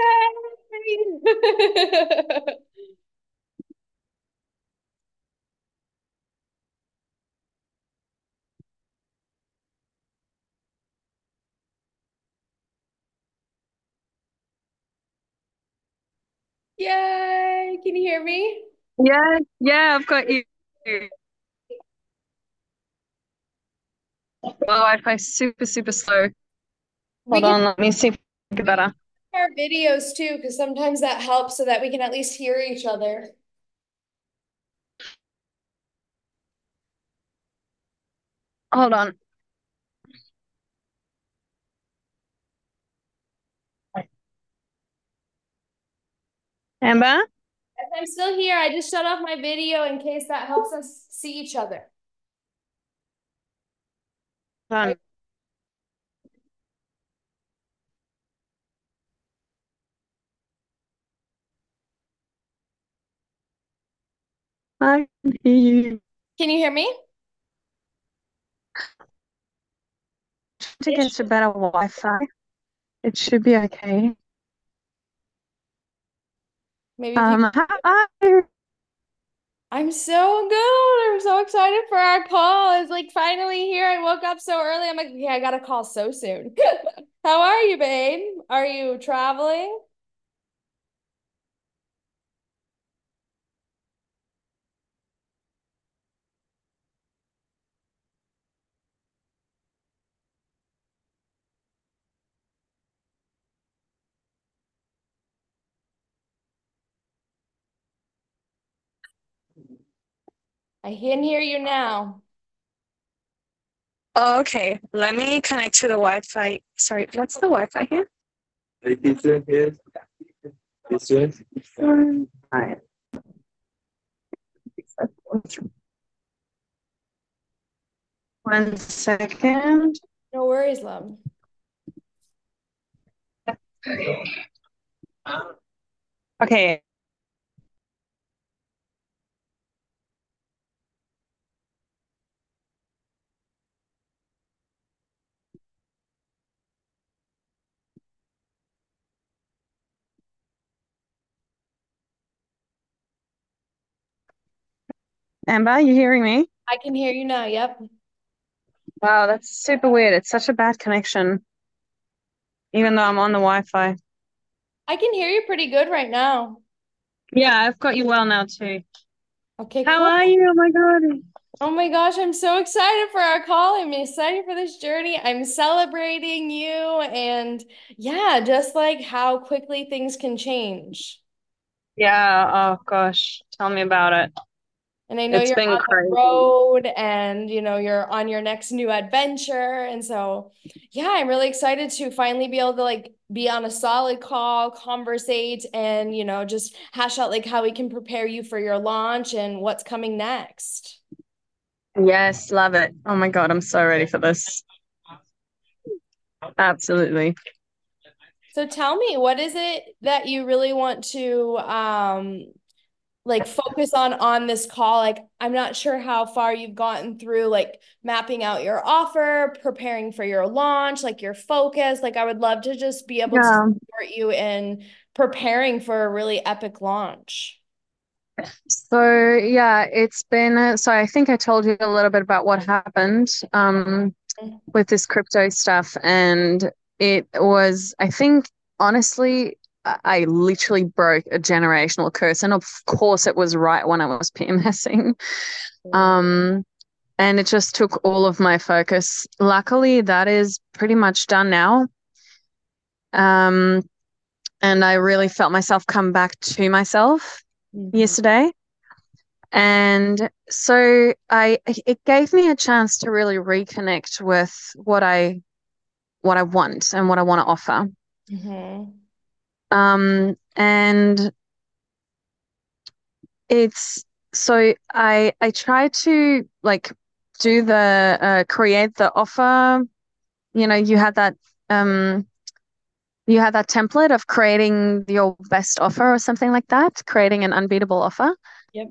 Yay! Yay! Can you hear me? Yeah, yeah, I've got you. My Wi-Fi's super, super slow. We Hold can on, let me see if I get better. Our videos too, because sometimes that helps so that we can at least hear each other. Hold on. Amber? Yes, I'm still here. I just shut off my video in case that helps us see each other. Hold I can hear you. Can you hear me? To get a better Wi-Fi. It should be okay. Maybe Um, you? I'm so good. I'm so excited for our call. It's like finally here. I woke up so early. I'm like, yeah, I got a call so soon. How are you, babe? Are you traveling? I can hear you now. Oh, okay. Let me connect to the Wi-Fi. Sorry, what's the Wi-Fi here? This one here. This one. Alright. One second. No worries, love. Okay. Amber, you hearing me? I can hear you now. Yep. Wow, that's super weird. It's such a bad connection, even though I'm on the Wi-Fi. I can hear you pretty good right now. Yeah, I've got you well now too. Okay, How cool. are you? Oh my God. Oh my gosh, I'm so excited for our call. I'm excited for this journey. I'm celebrating you and yeah, just like how quickly things can change. Yeah, oh gosh, tell me about it. And I know It's you're on the road and you know you're on your next new adventure. And so yeah, I'm really excited to finally be able to like be on a solid call, conversate, and you know, just hash out like how we can prepare you for your launch and what's coming next. Yes, love it. Oh my God, I'm so ready for this. Absolutely. So tell me, what is it that you really want to um like focus on on this call? Like I'm not sure how far you've gotten through like mapping out your offer, preparing for your launch, like your focus. Like I would love to just be able to support you in preparing for a really epic launch. So yeah, it's been uh, so I think I told you a little bit about what happened um with this crypto stuff and it was I think honestly I literally broke a generational curse and of course it was right when I was PMSing. Um and it just took all of my focus. Luckily that is pretty much done now. Um and I really felt myself come back to myself Mhm. yesterday. And so I it gave me a chance to really reconnect with what I what I want and what I want to offer. Mhm. Um and it's so I I try to like do the uh create the offer. You know, you had that um you had that template of creating your best offer or something like that, creating an unbeatable offer. Yep.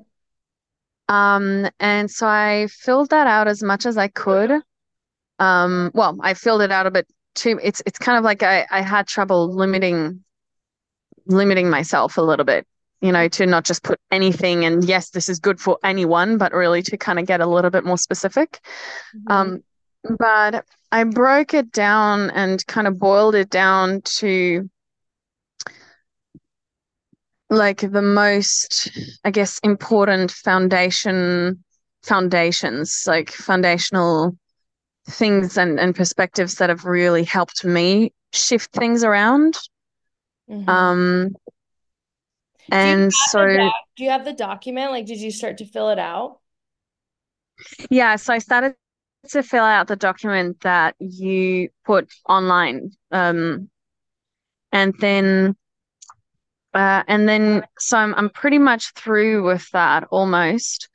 Um, and so I filled that out as much as I could. Um, well, I filled it out a bit too. It's it's kind of like I, I had trouble limiting limiting myself a little bit, you know, to not just put anything and yes, this is good for anyone, but really to kind of get a little bit more specific. Mm-hmm. Um, but I broke it down and kind of boiled it down to like the most, I guess, important foundation foundations, like foundational things and, and perspectives that have really helped me shift things around. Mm-hmm. Um, and so, doc- do you have the document? Like, did you start to fill it out? Yeah, so I started to fill out the document that you put online, um, and then, uh, and then, so I'm I'm pretty much through with that almost.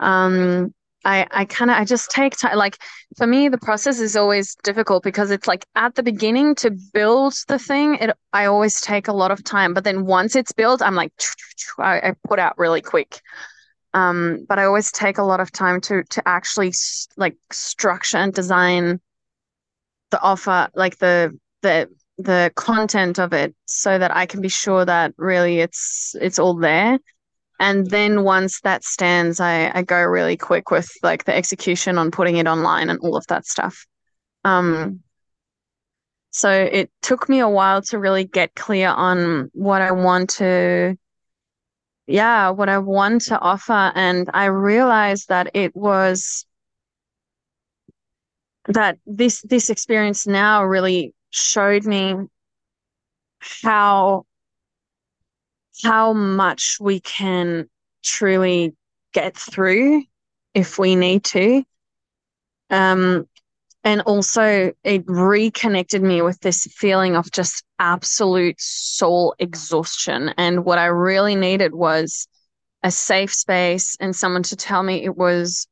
Um, I, I kind of I just take time like for me the process is always difficult because it's like at the beginning to build the thing it I always take a lot of time but then once it's built I'm like I, I put out really quick. Um but I always take a lot of time to to actually like structure and design the offer like the the the content of it so that I can be sure that really it's it's all there and then once that stands I, I go really quick with like the execution on putting it online and all of that stuff. Um so it took me a while to really get clear on what i want to yeah what i want to offer. And i realized that it was that this this experience now really showed me how how much we can truly get through if we need to. Um, and also, it reconnected me with this feeling of just absolute soul exhaustion. And what I really needed was a safe space and someone to tell me it was,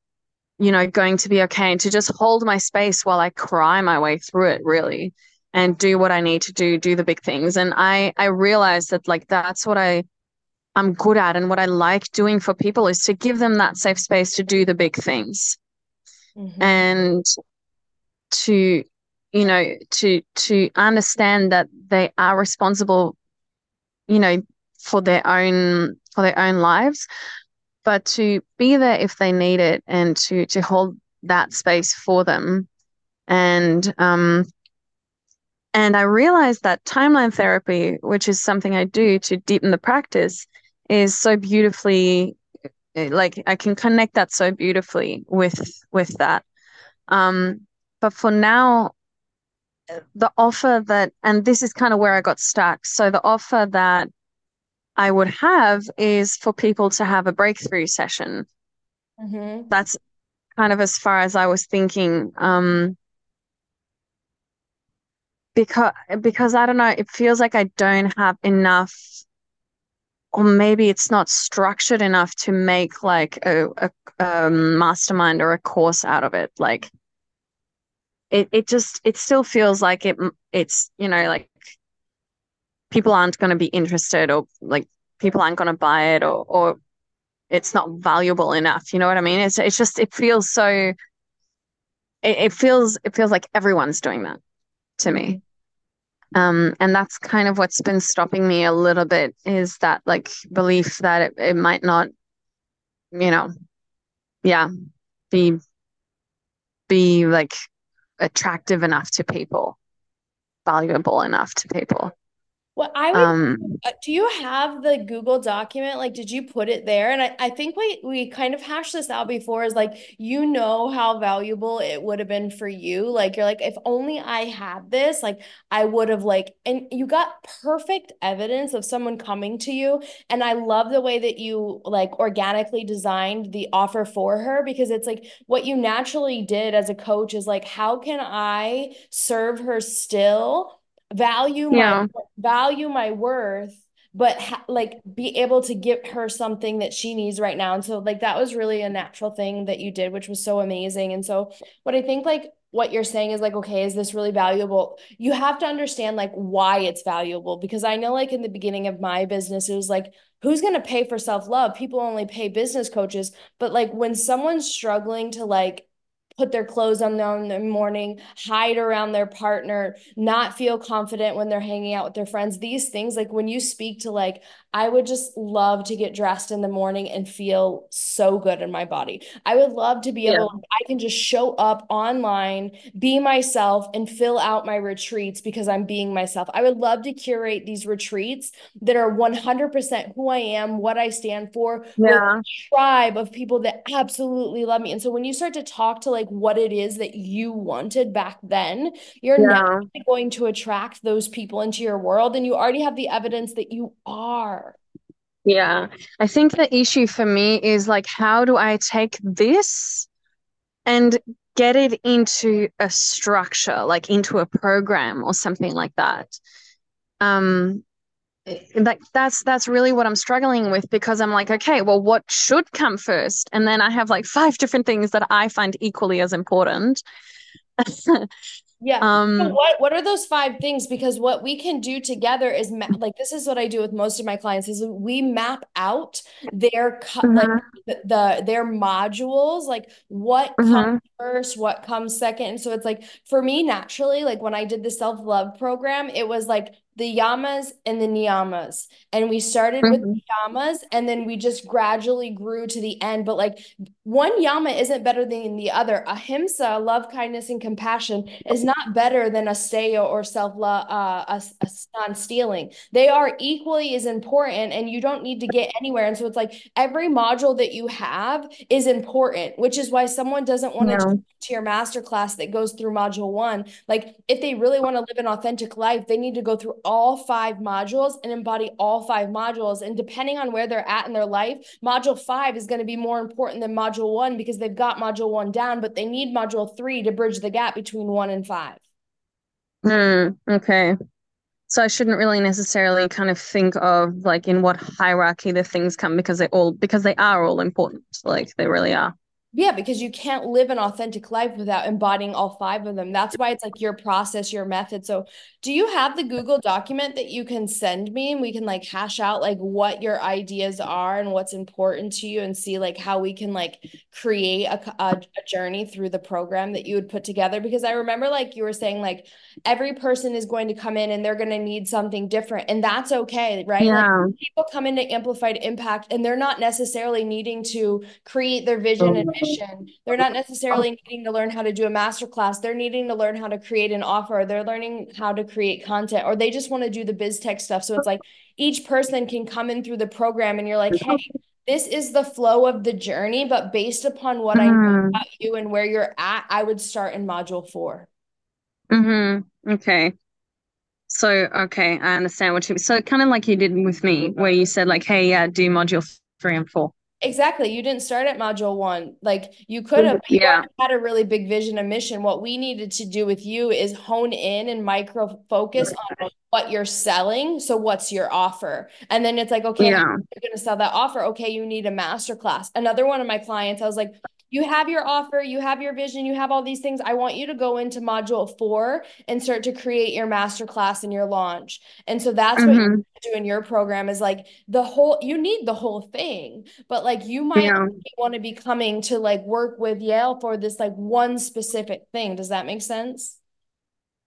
you know, going to be okay and to just hold my space while I cry my way through it, really and do what I need to do, do the big things. And I I realized that like that's what I I'm good at and what I like doing for people is to give them that safe space to do the big things. Mm-hmm. And to you know to to understand that they are responsible you know for their own for their own lives but to be there if they need it and to to hold that space for them and um and I realized that timeline therapy, which is something I do to deepen the practice, is so beautifully like I can connect that so beautifully with with that. Um, but for now, the offer that and this is kind of where I got stuck. So the offer that I would have is for people to have a breakthrough session. Mm-hmm. That's kind of as far as I was thinking. Um, because because I don't know, it feels like I don't have enough or maybe it's not structured enough to make like a, a, a mastermind or a course out of it. Like it, it just it still feels like it it's you know like people aren't going to be interested or like people aren't going to buy it or or it's not valuable enough you know what i mean it's it's just it feels so it, it feels it feels like everyone's doing that to me um, and that's kind of what's been stopping me a little bit is that like belief that it, it might not, you know, yeah, be be like attractive enough to people, valuable enough to people. Well, I would, um, uh, do you have the Google document? Like, did you put it there? And I, I think we we kind of hashed this out before is like, you know how valuable it would have been for you. Like, you're like, if only I had this, like I would have like, and you got perfect evidence of someone coming to you. And I love the way that you like organically designed the offer for her because it's like what you naturally did as a coach is like, how can I serve her still? Value yeah. my value my worth but ha- like be able to give her something that she needs right now. And so like that was really a natural thing that you did which was so amazing. And so what i think like what you're saying is like okay is this really valuable? You have to understand like why it's valuable because i know like in the beginning of my business it was like who's going to pay for self love people only pay business coaches. But like when someone's struggling to like put their clothes on in the morning, hide around their partner, not feel confident when they're hanging out with their friends. These things, like when you speak to, like, I would just love to get dressed in the morning and feel so good in my body. I would love to be yeah. able, I can just show up online, be myself, and fill out my retreats because I'm being myself. I would love to curate these retreats that are 100% who I am, what I stand for, yeah. tribe of people that absolutely love me. And so when you start to talk to like what it is that you wanted back then, you're yeah. going to attract those people into your world. And you already have the evidence that you are. Yeah. I think the issue for me is like, how do I take this and get it into a structure, like into a program or something like that? Um, like that's that's really what I'm struggling with because I'm like, okay, well, what should come first? And then I have like five different things that I find equally as important. Yeah. Um, so what what are those five things? Because what we can do together is ma- like this is what I do with most of my clients is we map out their mm-hmm. like the, the, their modules, like what mm-hmm. comes first, what comes second. And so it's like for me naturally, like when I did the self love program, it was like the yamas and the niyamas. And we started mm-hmm. with the yamas and then we just gradually grew to the end. But like one yama isn't better than the other. Ahimsa, love, kindness, and compassion, is not better than asteya or self love, uh, a, a non stealing. They are equally as important and you don't need to get anywhere. And so it's like every module that you have is important, which is why someone doesn't want to to your master class that goes through module one. Like if they really want to live an authentic life, they need to go through all five modules and embody all five modules. And depending on where they're at in their life, module five is going to be more important than module one because they've got module one down, but they need module three to bridge the gap between one and five. Mm, okay. So I shouldn't really necessarily kind of think of like in what hierarchy the things come because they all because they are all important. Like they really are. Yeah, because you can't live an authentic life without embodying all five of them. That's why it's like your process, your method. So, do you have the Google document that you can send me and we can like hash out like what your ideas are and what's important to you and see like how we can like create a, a, a journey through the program that you would put together? Because I remember like you were saying like every person is going to come in and they're going to need something different, and that's okay, right? Yeah. Like, people come into Amplified Impact and they're not necessarily needing to create their vision and They're not necessarily needing to learn how to do a master class. They're needing to learn how to create an offer. They're learning how to create content, or they just want to do the biz tech stuff. So it's like each person can come in through the program and you're like, hey, this is the flow of the journey, but based upon what mm. I know mm-hmm. about you and where you're at, I would start in module 4 Mm-hmm. Okay. So okay, I understand what you so kind of like you did with me, where you said like, hey, yeah, do module three and four. Exactly. You didn't start at module one. Like you could mm-hmm. have yeah. had a really big vision and mission. What we needed to do with you is hone in and micro focus on what you're selling. So what's your offer? And then it's like, okay, yeah. you're going to sell that offer. Okay, you need a master class. Another one of my clients, I was like, you have your offer, you have your vision, you have all these things. I want you to go into module four and start to create your master class and your launch. And so that's mm-hmm. what you do in your program is like the whole, you need the whole thing, but like you might yeah. want to be coming to like work with Yael for this like one specific thing. Does that make sense?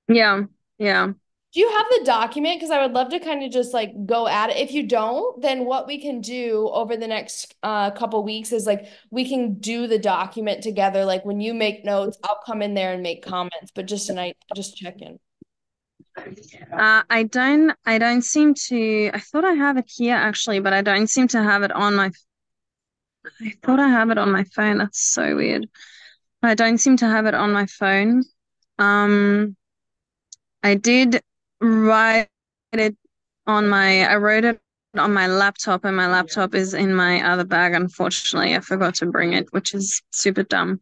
Yeah. Yeah do you have the document because i would love to kind of just like go at it if you don't then what we can do over the next uh, couple weeks is like we can do the document together like when you make notes i'll come in there and make comments but just tonight just check in uh, I don't I don't seem to I thought I have it here actually, but I don't seem to have it on my I thought I have it on my phone. That's so weird. I don't seem to have it on my phone. Um I did write it on my I wrote it on my laptop and my laptop is in my other bag unfortunately. I forgot to bring it which is super dumb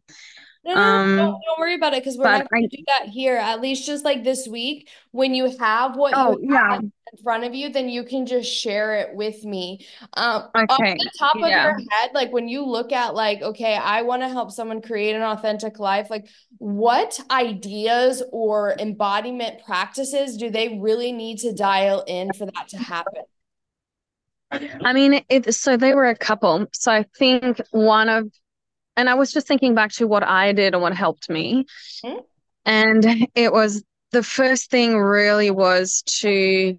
no, no, um, don't, don't, worry about it because we're not going to do that here. At least just like this week, when you have what oh, you yeah. in front of you, then you can just share it with me. Um, okay. off the top yeah. of your head, like when you look at like, okay, I want to help someone create an authentic life. Like, what ideas or embodiment practices do they really need to dial in for that to happen? I mean, it, so they were a couple. So I think one of and I was just thinking back to what I did and what helped me. Mhm. And it was the first thing really was to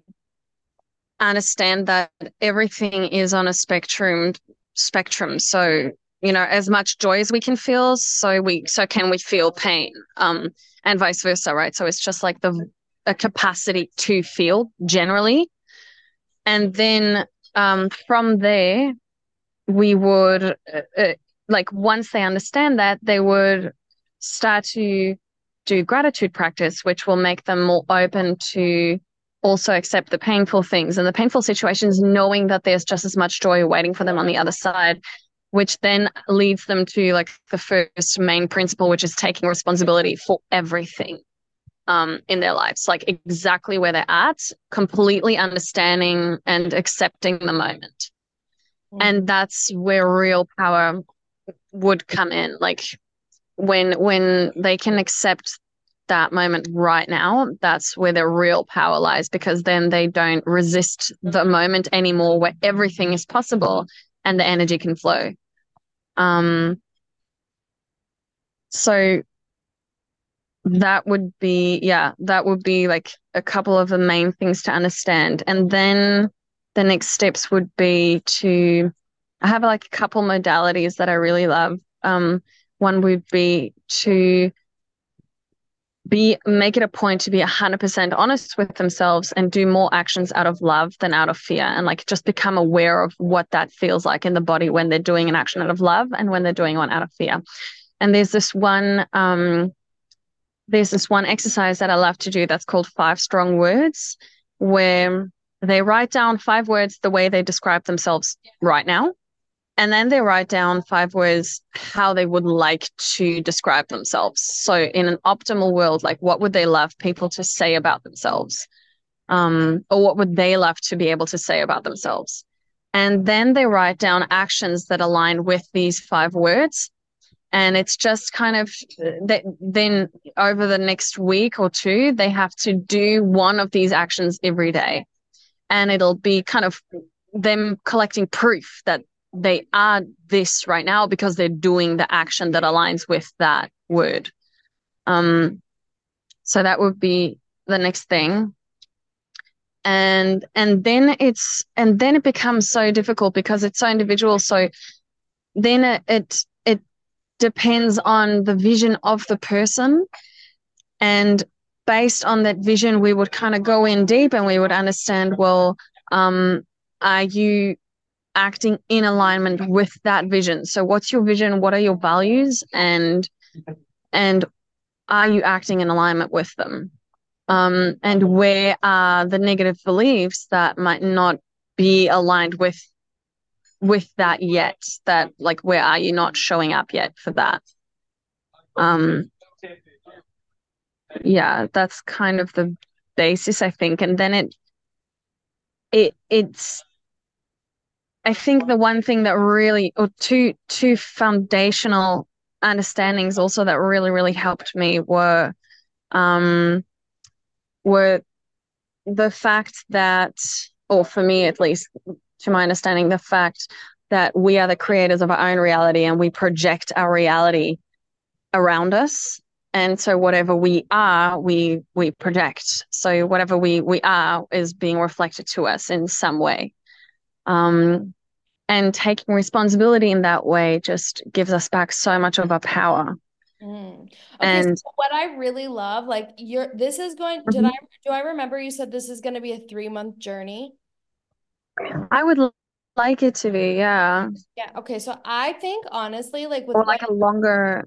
understand that everything is on a spectrum spectrum. So, you know, as much joy as we can feel, so we so can we feel pain. Um and vice versa, right? So it's just like the a capacity to feel generally. And then um from there we would uh, uh, like once they understand that they would start to do gratitude practice which will make them more open to also accept the painful things and the painful situations knowing that there's just as much joy waiting for them on the other side which then leads them to like the first main principle which is taking responsibility for everything um, in their lives like exactly where they're at completely understanding and accepting the moment. And that's where real power would come in like when when they can accept that moment right now that's where their real power lies because then they don't resist the moment anymore where everything is possible and the energy can flow. Um so that would be yeah that would be like a couple of the main things to understand. And then the next steps would be to I have like a couple modalities that I really love. Um, one would be to be make it a point to be 100% honest with themselves and do more actions out of love than out of fear and like just become aware of what that feels like in the body when they're doing an action out of love and when they're doing one out of fear and there's this one um there's this one exercise that I love to do that's called five strong words where they write down five words the way they describe themselves right now and then they write down five words how they would like to describe themselves. So, in an optimal world, like what would they love people to say about themselves? Um, or what would they love to be able to say about themselves? And then they write down actions that align with these five words. And it's just kind of that then over the next week or two, they have to do one of these actions every day. And it'll be kind of them collecting proof that they are this right now because they're doing the action that aligns with that word. Um, so that would be the next thing. And and then it's and then it becomes so difficult because it's so individual. So then it it, it depends on the vision of the person. And based on that vision, we would kind of go in deep and we would understand, well, um, are you acting in alignment with that vision. So what's your vision? What are your values? And and are you acting in alignment with them? Um and where are the negative beliefs that might not be aligned with with that yet that like where are you not showing up yet for that? Um yeah that's kind of the basis i think. And then it it it's I think the one thing that really, or two two foundational understandings also that really really helped me were, um, were the fact that, or for me at least, to my understanding, the fact that we are the creators of our own reality and we project our reality around us. And so whatever we are we we project. So whatever we we are is being reflected to us in some way. Um and taking responsibility in that way just gives us back so much of our power Mm. Okay, and so what I really love, like you're this is going, did I do I remember you said this is going to be a three month journey? i would like it to be yeah Yeah, okay. So I think honestly, like with or like a longer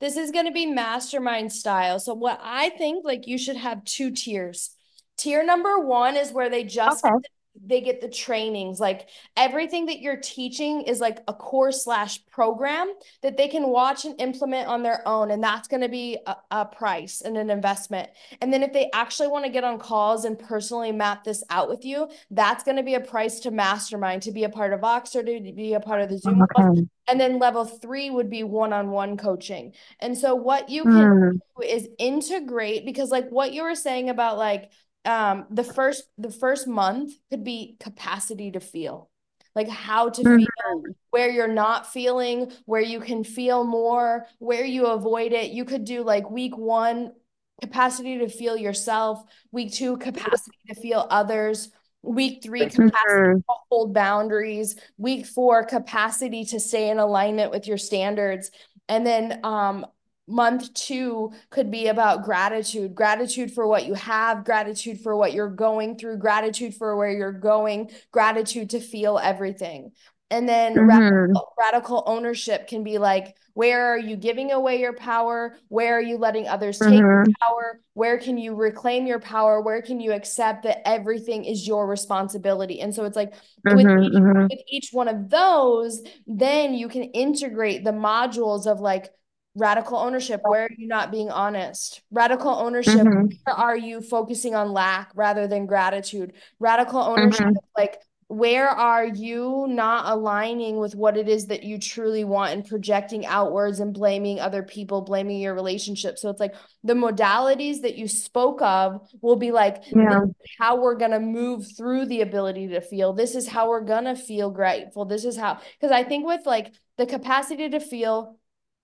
this is going to be mastermind style. So what I think like you should have two tiers. Tier number one is where they just Okay. They get the trainings. Like everything that you're teaching is like a course slash program that they can watch and implement on their own. And that's going to be a, a price and an investment. And then if they actually want to get on calls and personally map this out with you, that's going to be a price to mastermind, to be a part of Oxford, to be a part of the Zoom okay And then level three would be one-on-one coaching. And so what you can Hmm. do is integrate because like what you were saying about like um the first the first month could be capacity to feel. like how to mm-hmm. feel, where you're not feeling, where you can feel more, where you avoid it. You could do like week one, capacity to feel yourself, week two, capacity to feel others, week three, capacity mm-hmm. to hold boundaries, week four, capacity to stay in alignment with your standards. And then um, month two could be about gratitude gratitude for what you have gratitude for what you're going through gratitude for where you're going gratitude to feel everything and then mm-hmm. radical, radical, ownership can be like where are you giving away your power where are you letting others take mm-hmm. power where can you reclaim your power where can you accept that everything is your responsibility and so it's like mm-hmm. with, each, mm-hmm. with each one of those then you can integrate the modules of like radical ownership where are you not being honest radical ownership mm-hmm. where are you focusing on lack rather than gratitude radical ownership mm-hmm. like where are you not aligning with what it is that you truly want and projecting outwards and blaming other people blaming your relationship so it's like the modalities that you spoke of will be like yeah. how we're going to move through the ability to feel this is how we're going to feel grateful this is how because i think with like the capacity to feel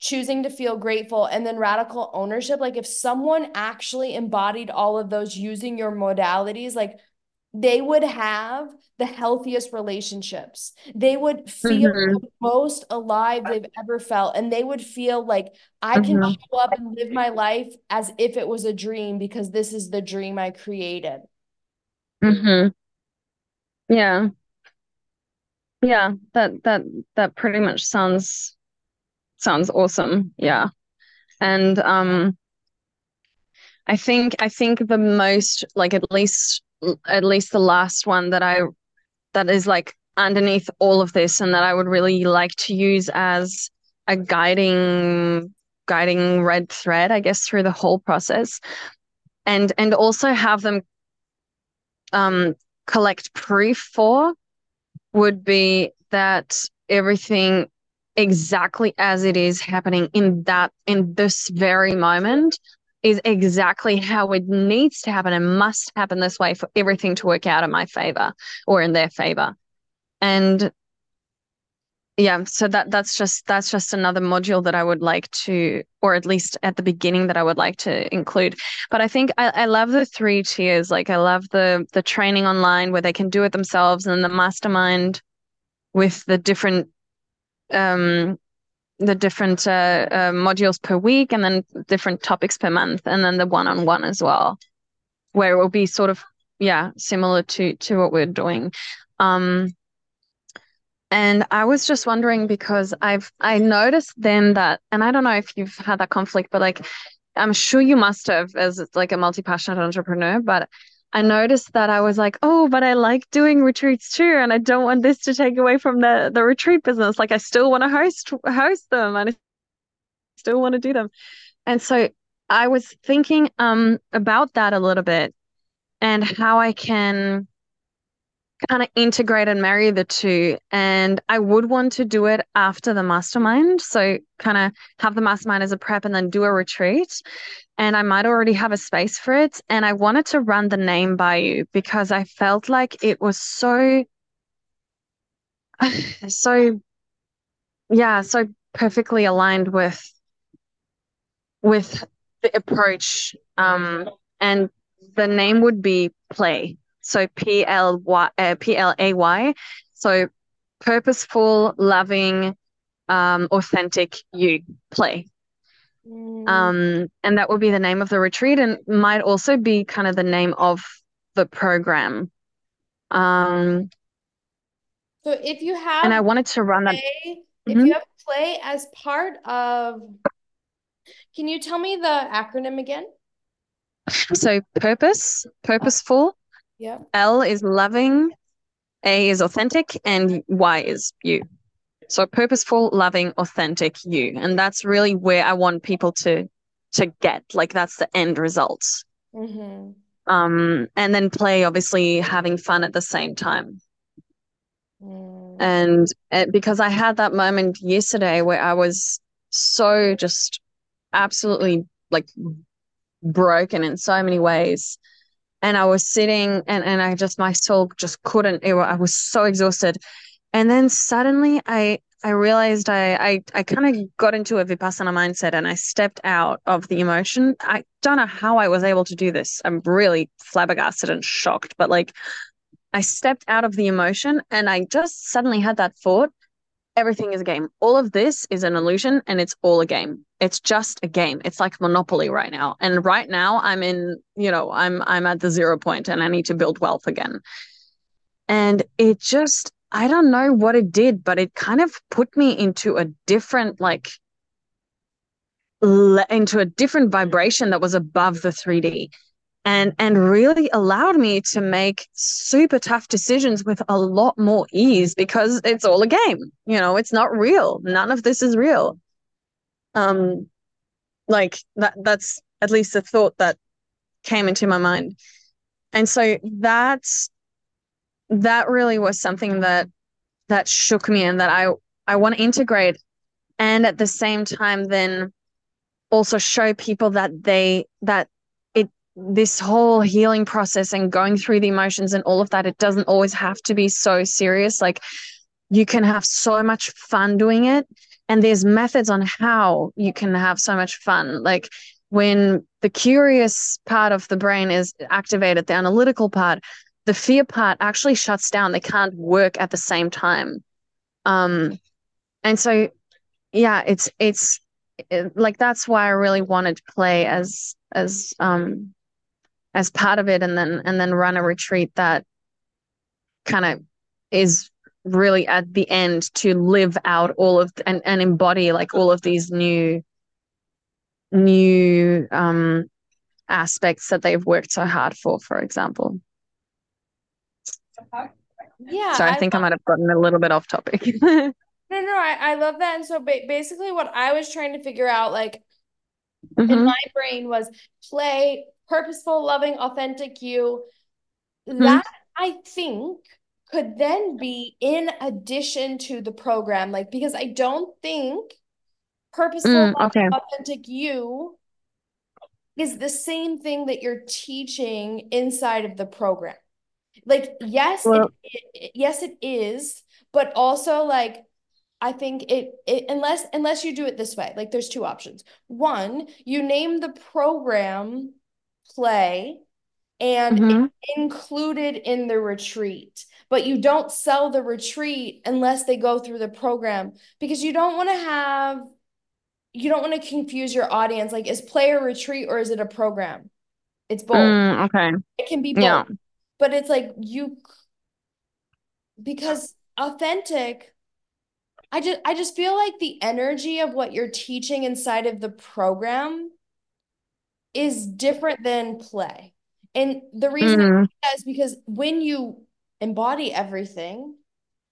choosing to feel grateful and then radical ownership. Like if someone actually embodied all of those using your modalities like they would have the healthiest relationships. They would feel mm-hmm. the most alive they've ever felt and they would feel like i can mm-hmm. show up and live my life as if it was a dream because this is the dream i created. Mhm yeah. Yeah that that that pretty much sounds sounds awesome. Yeah. And um I think I think the most like at least at least the last one that I that is like underneath all of this and that I would really like to use as a guiding guiding red thread I guess through the whole process and and also have them um collect proof for would be that everything exactly as it is happening in that in this very moment is exactly how it needs to happen and must happen this way for everything to work out in my favor or in their favor. And yeah so that that's just that's just another module that i would like to or at least at the beginning that i would like to include. But i think i, I love the three tiers. Like i love the the training online where they can do it themselves and the mastermind with the different um, the different uh, uh, modules per week and then different topics per month and then the one-on-one as well where it will be sort of yeah similar to to what we're doing. Um and i was just wondering because i've i noticed then that and i don't know if you've had that conflict but like i'm sure you must have as like a multi-passionate entrepreneur but I noticed that I was like, oh, but I like doing retreats too, and I don't want this to take away from the the retreat business. Like I still want to host host them, and I still want to do them. And so I was thinking um about that a little bit and how I can kind of integrate and marry the two. And I would want to do it after the mastermind. So kind of have the mastermind as a prep and then do a retreat and I might already have a space for it. And I wanted to run the name by you because I felt like it was so, so, yeah, so perfectly aligned with with the approach. Um, and the name would be Play. So P L Y uh, P L A Y. So purposeful, loving, um, authentic you play. Mm. Um, and that will be the name of the retreat and might also be kind of the name of the program. Um, so if you have and I wanted to run play, that. If mm-hmm. you have play as part of, can you tell me the acronym again? So purpose, purposeful. Yeah. L is loving, A is authentic, and Y is you. So purposeful, loving, authentic you. And that's really where I want people to to get. Like that's the end results. Mm-hmm. Um, and then play, obviously having fun at the same time. Mm. And it, because I had that moment yesterday where I was so just absolutely like broken in so many ways. And I was sitting and, and I just, my soul just couldn't, it, I was so exhausted and then suddenly I I realized I I, I kind of got into a vipassana mindset and I stepped out of the emotion. I don't know how I was able to do this. I'm really flabbergasted and shocked, but like I stepped out of the emotion and I just suddenly had that thought everything is a game. All of this is an illusion and it's all a game. It's just a game. It's like Monopoly right now. And right now I'm in, you know, I'm I'm at the zero point and I need to build wealth again. And it just I don't know what it did, but it kind of put me into a different like into a different vibration that was above the 3D and and really allowed me to make super tough decisions with a lot more ease because it's all a game you know it's not real. None of this is real. Um like that that's at least the thought that came into my mind. And so that's that really was something that that shook me and that i i want to integrate and at the same time then also show people that they that this whole healing process and going through the emotions and all of that, it doesn't always have to be so serious. Like you can have so much fun doing it. And there's methods on how you can have so much fun. Like when the curious part of the brain is activated, the analytical part, the fear part actually shuts down. They can't work at the same time. Um, and so, yeah, it's, it's, it, like that's why I really wanted to play as as um as part of it and then and then run a retreat that kind of is really at the end to live out all of and, and embody like all of these new new um aspects that they've worked so hard for for example yeah so i, I think love- i might have gotten a little bit off topic no no I, I love that and so ba- basically what i was trying to figure out like mm-hmm. in my brain was play purposeful, loving, authentic you. Mm-hmm. That I think could then be in addition to the program. Like, because I don't think purposeful, mm, loving, authentic you is the same thing that you're teaching inside of the program. Like, yes, well, it, it, yes, it is, but also like I think it, it unless unless you do it this way, like there's two options. One, you name the program play and mm-hmm. included in the retreat. But you don't sell the retreat unless they go through the program because you don't want to have you don't want to confuse your audience. Like is play a retreat or is it a program? It's both. Mm, okay. It can be both yeah. but it's like you because authentic i just i just feel like the energy of what you're teaching inside of the program is different than play. And the reason mm. is because when you embody everything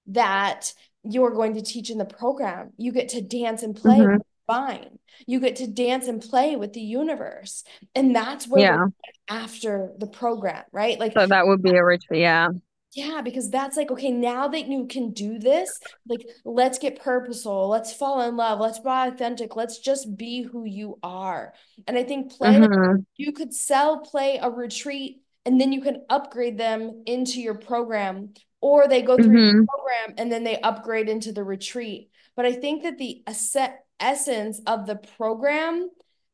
that you're going to teach in the program, you get to dance and play mm-hmm. fine. You get to dance and play with the universe. And that's where yeah. after the program, right? Like so that would be a ritual, yeah. Yeah, because that's like, okay, now that you can do this, like, let's get purposeful. Let's fall in love. Let's be authentic. Let's just be who you are. And I think play, mm-hmm. you could sell play a retreat and then you can upgrade them into your program, or they go through mm-hmm. your program and then they upgrade into the retreat. But I think that the essence of the program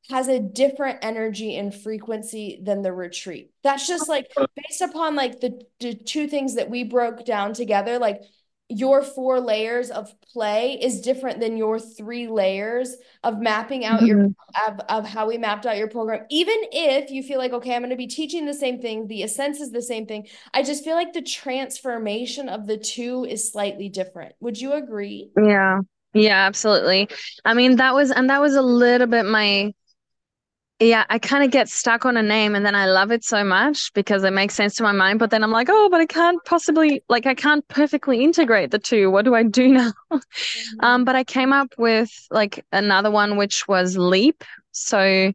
has a different energy and frequency than the retreat. That's just like based upon like the, the two things that we broke down together, like your four layers of play is different than your three layers of mapping out mm-hmm. your of, of how we mapped out your program. Even if you feel like okay i'm going to be teaching the same thing the essence is the same thing i just feel like the transformation of the two is slightly different. Would you agree? Yeah. Yeah absolutely. I mean that was and that was a little bit my yeah, I kind of get stuck on a name and then I love it so much because it makes sense to my mind. But then I'm like, oh, but I can't possibly, like, I can't perfectly integrate the two. What do I do now? Mm-hmm. um, but I came up with like another one, which was Leap. So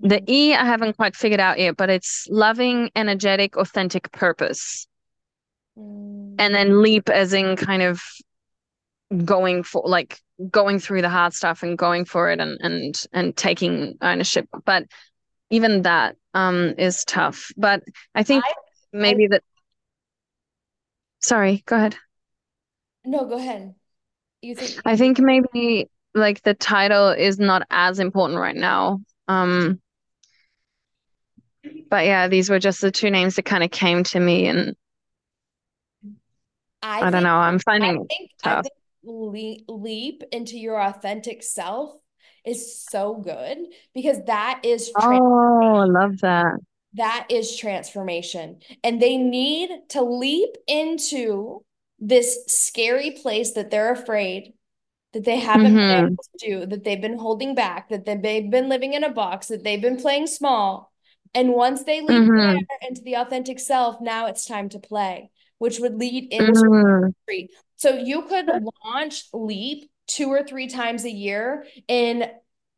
the mm-hmm. E I haven't quite figured out yet, but it's loving, energetic, authentic purpose. Mm. And then Leap as in kind of going for like going through the hard stuff and going for it and and and taking ownership but even that um is tough but i think I, maybe I, that sorry go ahead No, go ahead. You think I think maybe like the title is not as important right now. Um, but yeah, these were just the two names that kind of came to me, and I I don't know. I'm I finding it think I tough. think leap, leap into your authentic self is so good because that is Oh, I love that. that is transformation. And they need to leap into this scary place that they're afraid that they haven't been Mm-hmm. able to do, that they've been holding back, that they've been living in a box, that they've been playing small. And once they leap Mm-hmm. into the authentic self, now it's time to play, which would lead into Mm-hmm. So you could launch Leap two or three times a year and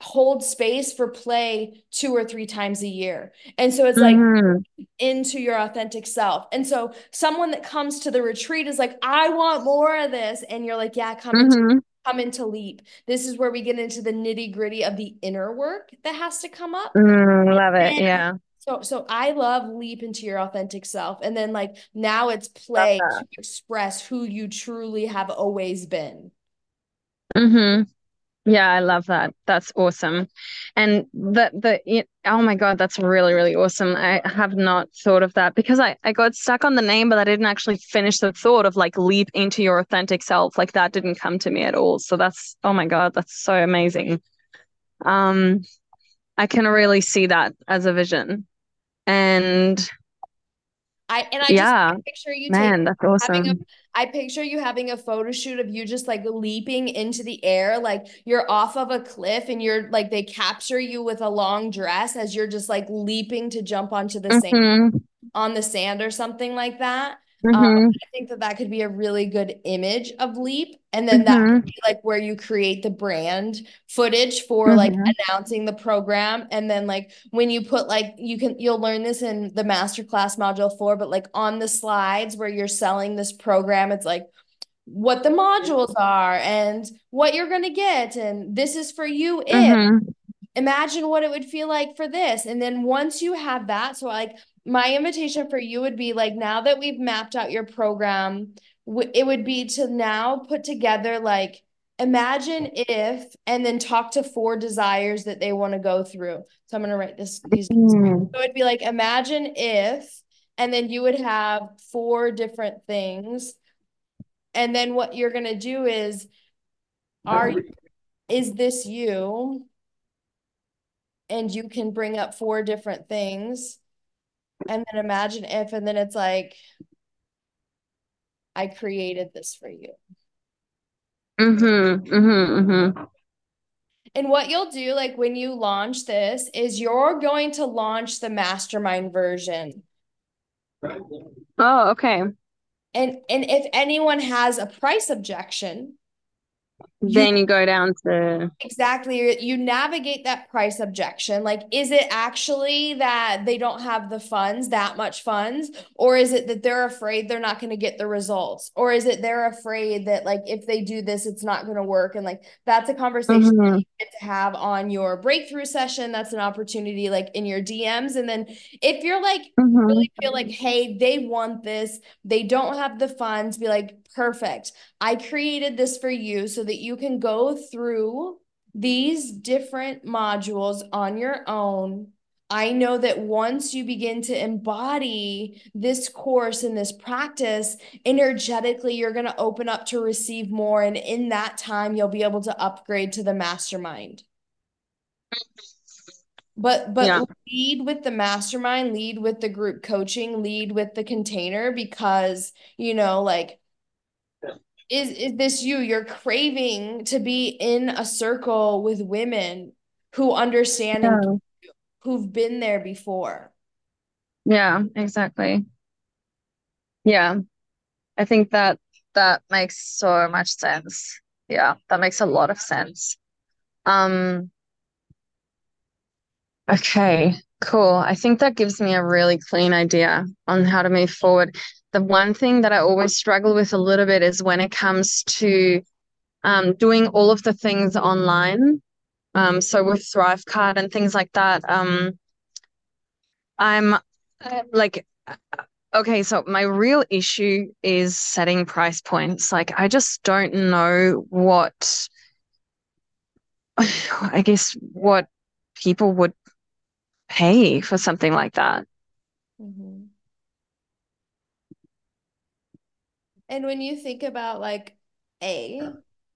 hold space for play two or three times a year. And so it's like Mm-hmm. into your authentic self. And so someone that comes to the retreat is like, I want more of this. And you're like, yeah, come into Mm-hmm. come into leap. This is where we get into the nitty gritty of the inner work that has to come up. Mm, love it. And Yeah. So so I love leap into your authentic self. And then like now it's play to express who you truly have always been. Mm-hmm. Yeah, I love that. That's awesome. And the the it, oh my God, that's really, really awesome. I have not thought of that because I I got stuck on the name, but I didn't actually finish the thought of like leap into your authentic self. Like that didn't come to me at all. So that's oh my God, that's so amazing. Um, I can really see that as a vision. And I and I just yeah, picture you man, that's having a awesome. I picture you having a photo shoot of you just like leaping into the air, like you're off of a cliff and you're like they capture you with a long dress as you're just like leaping to jump onto the sand Mm-hmm. on the sand or something like that. Um, Mm-hmm. I think that that could be a really good image of Leap, and then that Mm-hmm. could be like where you create the brand footage for like Mm-hmm. announcing the program, and then like when you put like you can you'll learn this in the masterclass module four, but like on the slides where you're selling this program, it's like what the modules are and what you're gonna get, and this is for you if Mm-hmm. imagine what it would feel like for this. And then once you have that, so like my invitation for you would be like now that we've mapped out your program, w- it would be to now put together like imagine if and then talk to four desires that they want to go through. So I'm going to write this these Mm-hmm. so it'd be like imagine if and then you would have four different things. And then what you're going to do is are is this you? and you can bring up four different things and then imagine if and then it's like i created this for you Mm-hmm. Mm-hmm. Mm-hmm. and what you'll do like when you launch this is you're going to launch the mastermind version Oh, okay. and and if anyone has a price objection Then you go down to Exactly. You navigate that price objection. Like, is it actually that they don't have the funds, that much funds? Or is it that they're afraid they're not going to get the results? Or is it they're afraid that, like, if they do this, it's not going to work? And, like, that's a conversation Mhm. you get to have on your breakthrough session. That's an opportunity, like, in your DMs. And then if you're like, Mhm. really feel like, hey, they want this, they don't have the funds, be like, perfect. I created this for you so that you can go through these different modules on your own. I know that once you begin to embody this course and this practice, energetically, you're going to open up to receive more. And in that time, you'll be able to upgrade to the mastermind. But but Yeah. lead with the mastermind, lead with the group coaching, lead with the container because, you know, like is is this you? You're craving to be in a circle with women who understand and Yeah. who've been there before. Yeah, exactly. Yeah. I think that that makes so much sense. Yeah, that makes a lot of sense. Um, okay, cool. I think that gives me a really clean idea on how to move forward. The one thing that I always struggle with a little bit is when it comes to um, doing all of the things online. Um, so with Thrivecart and things like that, um, I'm like okay, so my real issue is setting price points. Like I just don't know what I guess what people would pay for something like that. Mm-hmm. And when you think about like a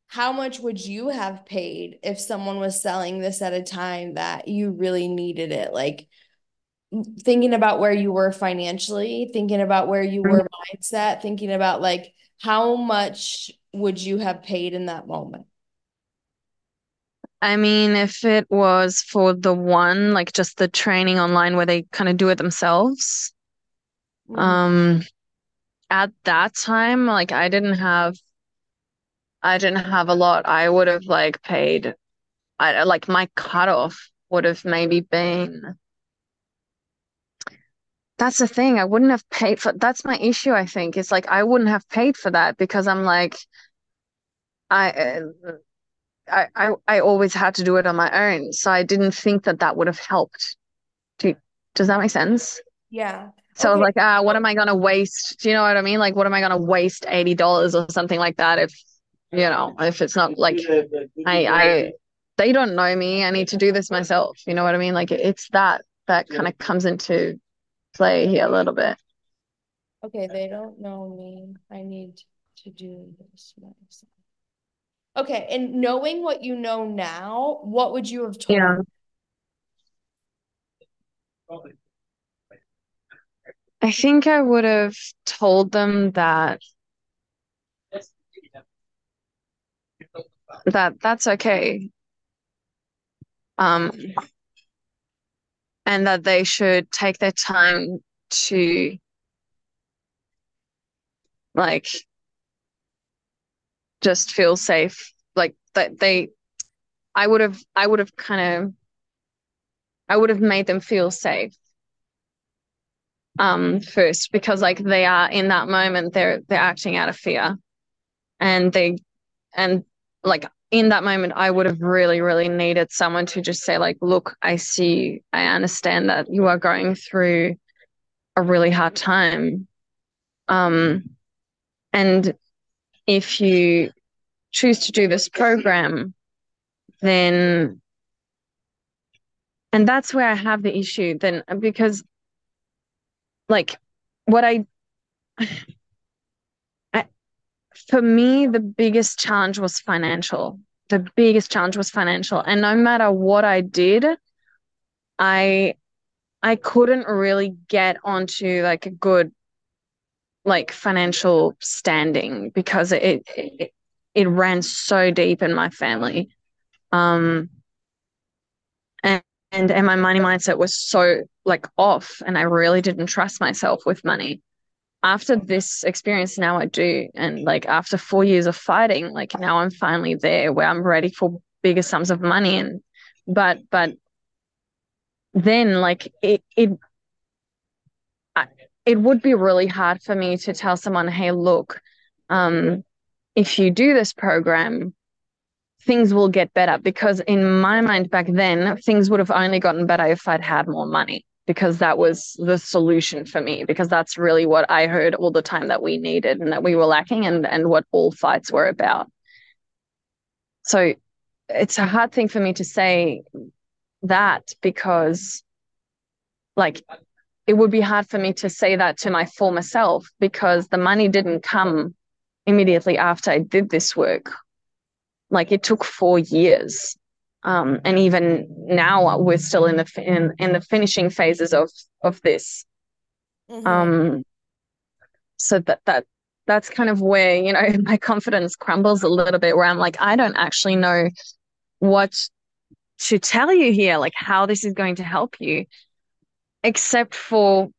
how much would you have paid if someone was selling this at a time that you really needed it? Like thinking about where you were financially, thinking about where you were mindset, thinking about like how much would you have paid in that moment? I mean, if it was for the one, like just the training online where they kind of do it themselves, mm-hmm. um, at that time, like I didn't have, I didn't have a lot. I would have like paid, I like my cutoff would have maybe been. That's the thing. I wouldn't have paid for. That's my issue. I think it's like I wouldn't have paid for that because I'm like, I. Uh, I, I, I always had to do it on my own. So I didn't think that that would have helped. Do, does that make sense? Yeah. So okay. I was like, ah, what am I going to waste? Do you know what I mean? Like, what am I going to waste $80 or something like that if, you know, if it's not like, I, I, they don't know me. I need to do this myself. You know what I mean? Like, it's that, that kind of comes into play here a little bit. Okay. They don't know me. I need to do this myself. Okay. And knowing what you know now, what would you have told? Yeah. I think I would have told them that that that's okay. Um and that they should take their time to like just feel safe like that they i would have i would have kind of i would have made them feel safe um first because like they are in that moment they're they're acting out of fear. And they and like in that moment i would have really really needed someone to just say like look i see i understand that you are going through a really hard time. Um and if you choose to do this program, then and that's where I have the issue then because like what I, I for me the biggest challenge was financial. The biggest challenge was financial and no matter what I did I I couldn't really get onto like a good like financial standing because it, it it ran so deep in my family um and and, and my money mindset was so like off and i really didn't trust myself with money. After this experience now i do. And like after four years of fighting like now i'm finally there where i'm ready for bigger sums of money. And but but then like it it it would be really hard for me to tell someone, hey, look, um, if you do this program, things will get better. Because in my mind back then, things would have only gotten better if I'd had more money, because that was the solution for me, because that's really what I heard all the time that we needed and that we were lacking and, and what all fights were about. So it's a hard thing for me to say that because like it would be hard for me to say that to my former self because the money didn't come immediately after I did this work. Like it took four years. Um, and even now we're still in the in, in the finishing phases of of this. Mm-hmm. Um, so that that that's kind of where you know my confidence crumbles a little bit. Where I'm like, I don't actually know what to tell you here, like how this is going to help you except for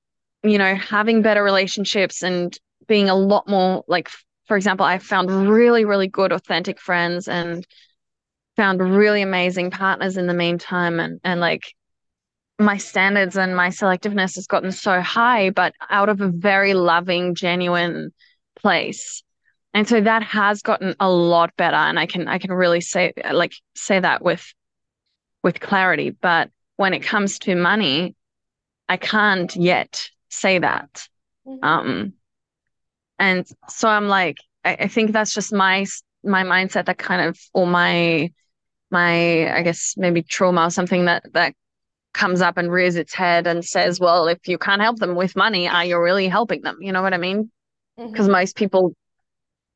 you know having better relationships and being a lot more like for example i found really really good authentic friends and found really amazing partners in the meantime and and like my standards and my selectiveness has gotten so high but out of a very loving genuine place and so that has gotten a lot better and i can i can really say like say that with with clarity but when it comes to money I can't yet say that. Mhm. Um, and so I'm like, I, I think that's just my my mindset that kind of, or my my, I guess maybe trauma or something that that comes up and rears its head and says, well, if you can't help them with money, are you really helping them? You know what I mean? Because Mhm. most people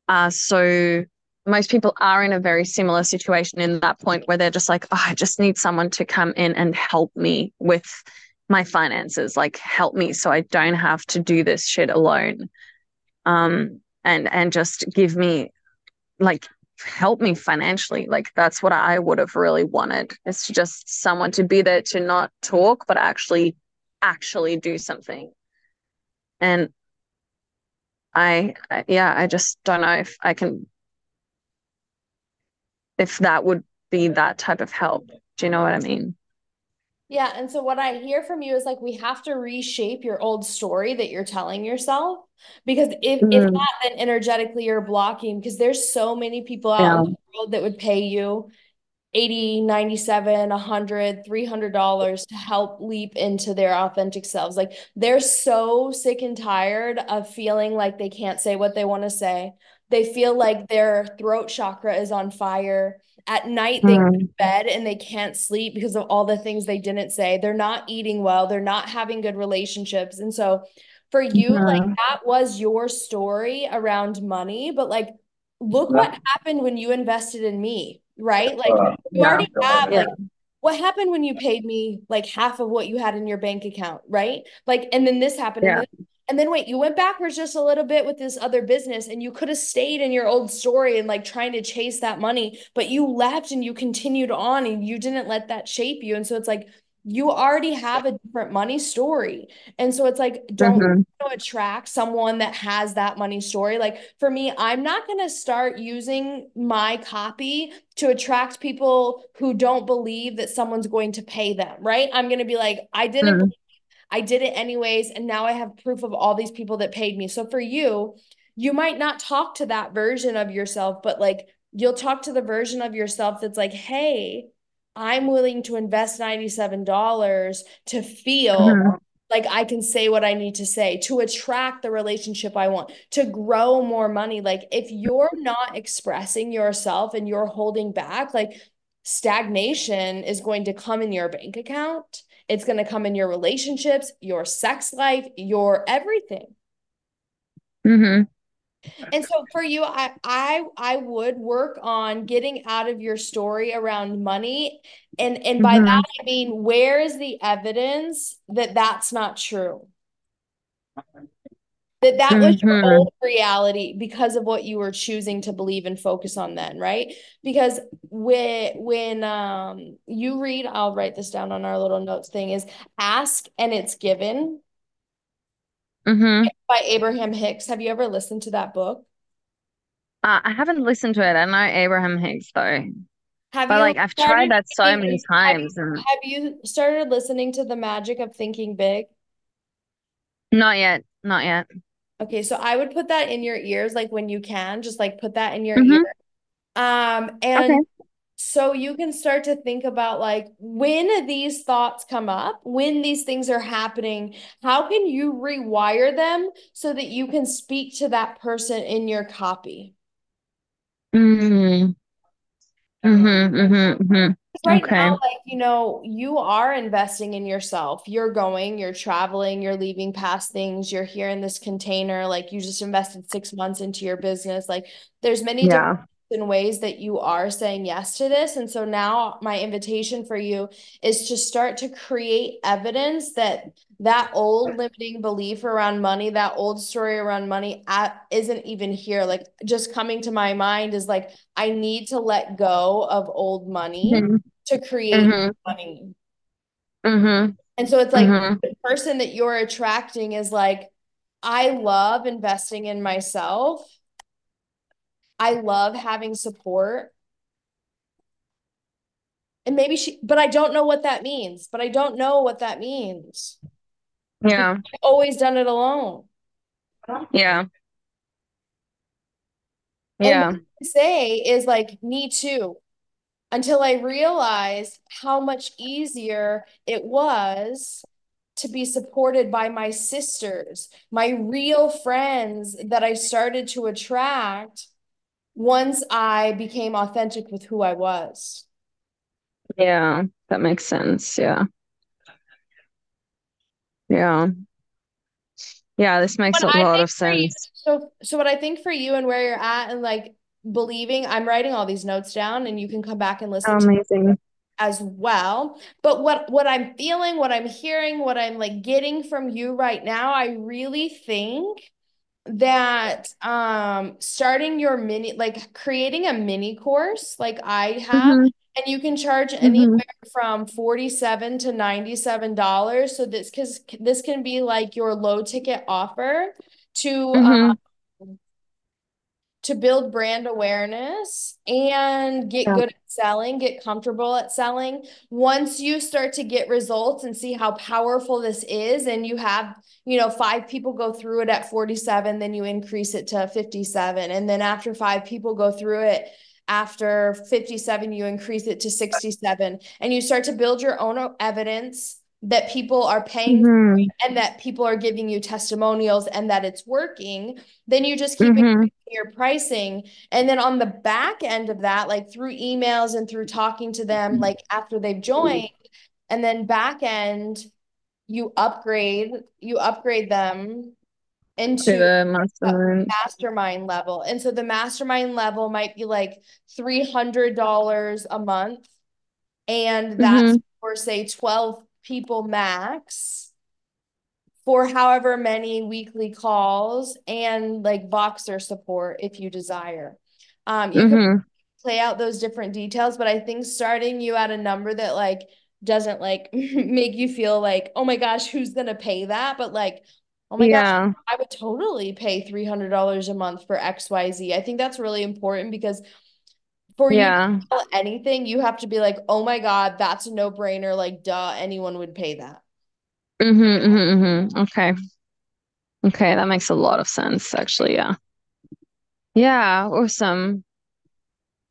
are so most people are in a very similar situation in that point where they're just like, oh, I just need someone to come in and help me with my finances, like help me so I don't have to do this shit alone. Um, and and just give me like help me financially. Like that's what I would have really wanted is to just someone to be there to not talk, but actually actually do something. And I, I yeah, I just don't know if I can if that would be that type of help. Do you know what I mean? Yeah, and so what I hear from you is like we have to reshape your old story that you're telling yourself because if if Mm, not then energetically you're blocking because there's so many people out yeah. in the world that would pay you 80, 97, 100, 300 dollars to help leap into their authentic selves. Like they're so sick and tired of feeling like they can't say what they want to say. They feel like their throat chakra is on fire. At night they go to Mm, bed and they can't sleep because of all the things they didn't say. They're not eating well, they're not having good relationships. And so for you, like mhm, that was your story around money, but like look what happened when you invested in me, right? Like you yeah. already have Yeah. like what happened when you paid me like half of what you had in your bank account, right? Like, and then this happened, and Yeah. And then wait, you went backwards just a little bit with this other business, and you could have stayed in your old story and like trying to chase that money, but you left and you continued on and you didn't let that shape you. And so it's like you already have a different money story. And so it's like, don't Mhm, attract someone that has that money story. Like for me, I'm not going to start using my copy to attract people who don't believe that someone's going to pay them, right? I'm going to be like, I didn't, mm, I did it anyways. And now I have proof of all these people that paid me. So for you, you might not talk to that version of yourself, but like you'll talk to the version of yourself that's like, hey, I'm willing to invest $97 to feel mhm, like I can say what I need to say to attract the relationship I want, to grow more money. Like if you're not expressing yourself and you're holding back, like stagnation is going to come in your bank account. It's going to come in your relationships, your sex life, your everything. mhm, And so for you, I I I would work on getting out of your story around money. And and by that mhm, I mean where is the evidence that that's not true? That that was your mhm, old reality because of what you were choosing to believe and focus on then, right? Because when when um you read, I'll write this down on our little notes thing is ask and it's given mhm. by Abraham Hicks. Have you ever listened to that book? Uh, I haven't listened to it. I know Abraham Hicks though, Have but you like I've tried that so many thinking, have you, times and have you started listening to the magic of thinking big? not yet, not yet. Okay, so I would put that in your ears like when you can, just like put that in your ear. hmm Um, Okay. and so you can start to think about like when these thoughts come up, when these things are happening, how can you rewire them so that you can speak to that person in your copy? Mm-hmm. Mm-hmm. Mm-hmm. Right Okay. now, like, you know, you are investing in yourself. You're going, you're traveling, you're leaving past things, you're here in this container. Like, you just invested six months into your business. Like, there's many different Yeah. In ways that you are saying yes to this. And so now my invitation for you is to start to create evidence that that old limiting belief around money, that old story around money at, isn't even here. Like just coming to my mind is like, I need to let go of old money Mm-hmm. to create Mm-hmm. money. Mm-hmm. And so it's like Mm-hmm. the person that you're attracting is like, I love investing in myself. I love having support. And maybe she, but I don't know what that means. But I don't know what that means. Yeah. I've always done it alone. Yeah. Yeah. say is like, me too. Until I realized how much easier it was to be supported by my sisters, my real friends that I started to attract once I became authentic with who I was. Yeah, that makes sense. Yeah. Yeah. Yeah, this makes What a I lot of for you, sense. so so what I think for you and where you're at and like believing, I'm writing all these notes down and you can come back and listen to Amazing. as well. But what what I'm feeling, what I'm hearing, what I'm like getting from you right now, I really think that um starting your mini like creating a mini course like I have hmm and you can charge hmm anywhere from 47 to 97 dollars so this cuz this can be like your low ticket offer to hmm um to build brand awareness and get Yeah. good at selling, get comfortable at selling. Once you start to get results and see how powerful this is, and you have, you know, five people go through it at 47, then you increase it to 57. And then after five people go through it, after 57, you increase it to 67. And you start to build your own evidence that people are paying hmm and that people are giving you testimonials and that it's working, then you just keep hmm your pricing. And then on the back end of that, like through emails and through talking to them, like after they've joined, and then back end, you upgrade, you upgrade them into the mastermind. mastermind level. And so the mastermind level might be like $300 a month. And that's hmm for say 12 people max for however many weekly calls and like Voxer support if you desire. Um, you can hmm play out those different details, but I think starting you at a number that like doesn't like make you feel like, oh my gosh, who's gonna pay that? But like, oh my gosh, I would totally pay $300 a month for XYZ. I think that's really important because for you to Yeah. sell anything, you have to be like, oh my God, that's a no-brainer. Like, duh, anyone would pay that. hmm hmm hmm Okay. Okay, that makes a lot of sense, actually. Yeah. Yeah, awesome.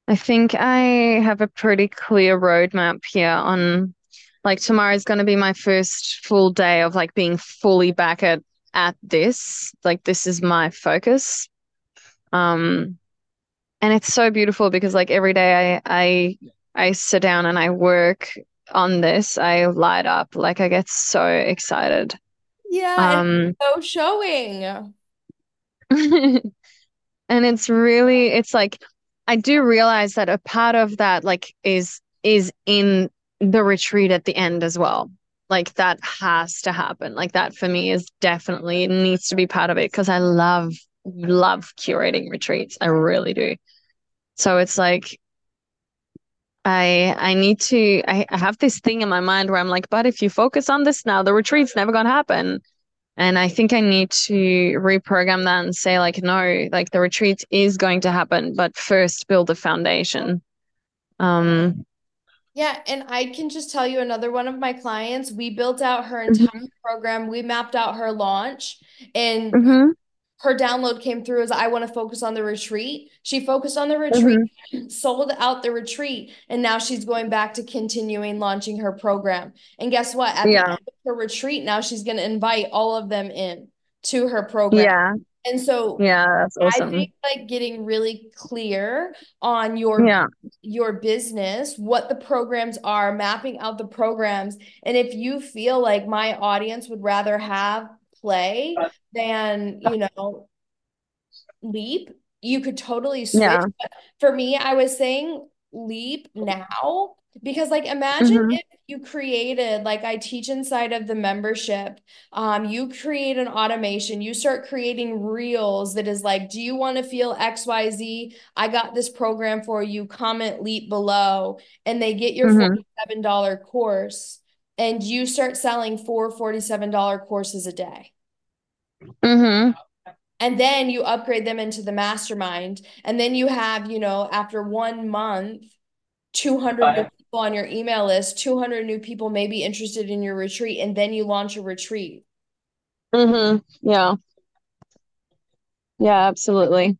I think I have a pretty clear roadmap here on like tomorrow's going to be my first full day of like being fully back at at this. Like this is my focus. Um and it's so beautiful because like every day I I I sit down and I work on this, I light up. Like I get so excited. Yeah, Um so showing. And it's really, it's like I do realize that a part of that like is is in the retreat at the end as well. Like that has to happen. Like that for me is definitely it needs to be part of it because I love love curating retreats. I really do. So it's like I I need to I, I have this thing in my mind where I'm like, but if you focus on this now, the retreat's never gonna happen. And I think I need to reprogram that and say, like, no, like the retreat is going to happen, but first build a foundation. Um, Yeah, and I can just tell you another one of my clients, we built out her entire hmm program. We mapped out her launch and hmm her download came through as I want to focus on the retreat. She focused on the retreat, hmm sold out the retreat, and now she's going back to continuing launching her program. And guess what? At the Yeah, end of her retreat, now she's going to invite all of them in to her program. yeah, And so yeah, that's I think like getting really clear on your Yeah. your business, what the programs are, mapping out the programs. And if you feel like my audience would rather have play than, you know, leap, you could totally switch. Yeah. But for me, I was saying leap now because like imagine hmm if you created like I teach inside of the membership um you create an automation you start creating reels that is like do you want to feel XYZ I got this program for you. Comment leap below. And they get your hmm $47 course and you start selling four $47 courses a day. Hmm and then you upgrade them into the mastermind and then you have you know after one month 200 new people on your email list 200 new people may be interested in your retreat and then you launch a retreat hmm Yeah. Yeah, absolutely.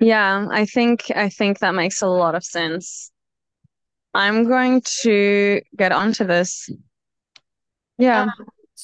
Yeah, I think I think that makes a lot of sense. I'm going to get onto this. Yeah. Um,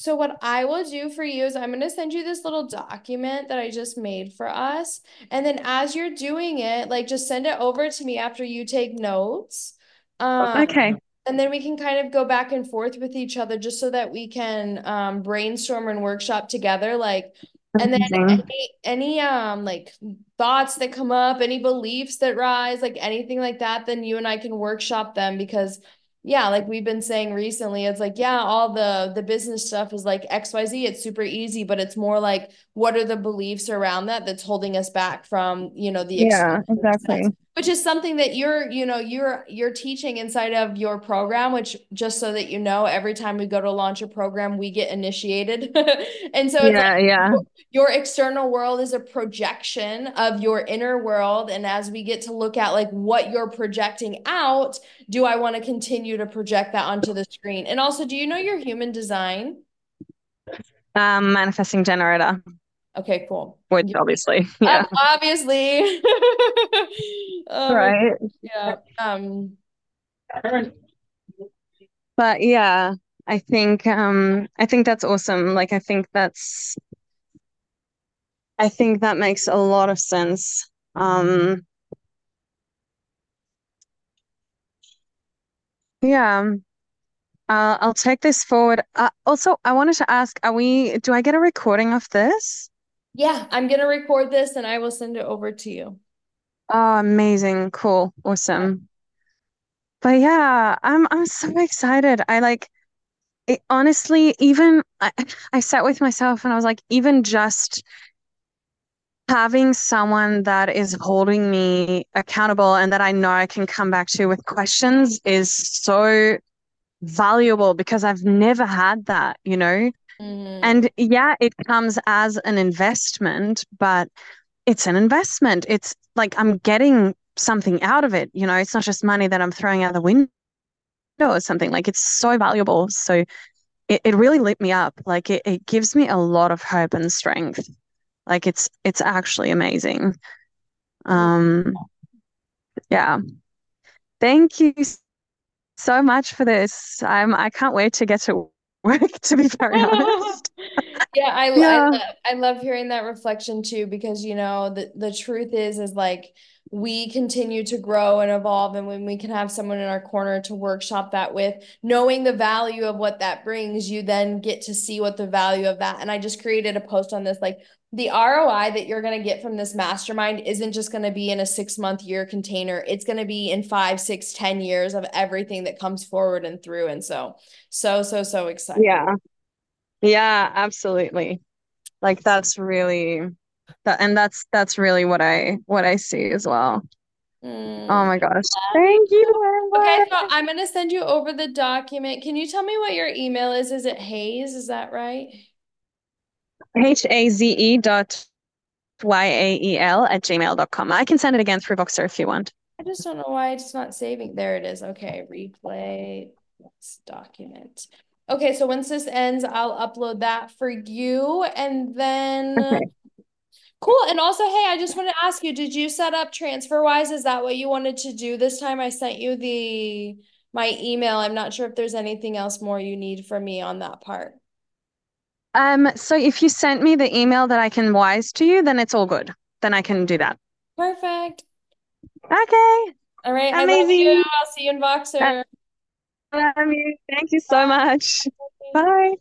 so what I will do for you is I'm going to send you this little document that I just made for us. And then as you're doing it, like just send it over to me after you take notes. Um, okay. And then we can kind of go back and forth with each other just so that we can um, brainstorm and workshop together. Like, and then any, any um like thoughts that come up, any beliefs that rise, like anything like that, then you and I can workshop them because yeah, like we've been saying recently, it's like, yeah, all the the business stuff is like XYZ, it's super easy, but it's more like what are the beliefs around that that's holding us back from, you know, the Yeah, exactly. Which is something that you're, you know, you're you're teaching inside of your program, which just so that you know, every time we go to launch a program, we get initiated. and so yeah, like, yeah. Your external world is a projection of your inner world. And as we get to look at like what you're projecting out, do I want to continue to project that onto the screen? And also, do you know your human design? Um, manifesting generator. Okay, cool. Which obviously, yeah, um, obviously, um, right? Yeah. Um. But yeah, I think um, I think that's awesome. Like, I think that's, I think that makes a lot of sense. Um. Yeah. Uh, I'll take this forward. Uh, also, I wanted to ask, are we, do I get a recording of this? Yeah, I'm gonna record this and I will send it over to you. Oh, amazing. Cool. Awesome. But yeah, I'm I'm so excited. I like it, honestly, even I, I sat with myself and I was like, even just having someone that is holding me accountable and that I know I can come back to with questions is so valuable because I've never had that, you know? Mm-hmm. And yeah, it comes as an investment, but it's an investment. It's like I'm getting something out of it. You know, it's not just money that I'm throwing out the window or something. Like it's so valuable. So it, it really lit me up. Like it, it gives me a lot of hope and strength. Like it's it's actually amazing. Um yeah. Thank you so much for this. I'm I can't wait to get to work to be very honest. yeah, I yeah. I love, I love hearing that reflection too because you know the the truth is is like we continue to grow and evolve and when we can have someone in our corner to workshop that with knowing the value of what that brings you then get to see what the value of that and i just created a post on this like the ROI that you're going to get from this mastermind isn't just going to be in a six month year container. It's going to be in five, six, ten years of everything that comes forward and through. And so, so, so, so excited. Yeah. Yeah, absolutely. Like that's really that and that's that's really what I what I see as well. Mm. Oh my gosh. Thank you. Okay, so I'm gonna send you over the document. Can you tell me what your email is? Is it Haze? Is that right? H A Z E dot Y A E L at gmail.com. I can send it again through Voxer if you want. I just don't know why it's not saving. There it is. Okay, replay this document. Okay, so once this ends, I'll upload that for you. And then okay. cool. And also, hey, I just want to ask you, did you set up TransferWise? Is that what you wanted to do this time? I sent you the my email. I'm not sure if there's anything else more you need from me on that part. Um, so if you sent me the email that I can wise to you, then it's all good. Then I can do that. Perfect. Okay. All right. Amazing. I I'll see you in Voxer. I love you. Thank you so much. Bye.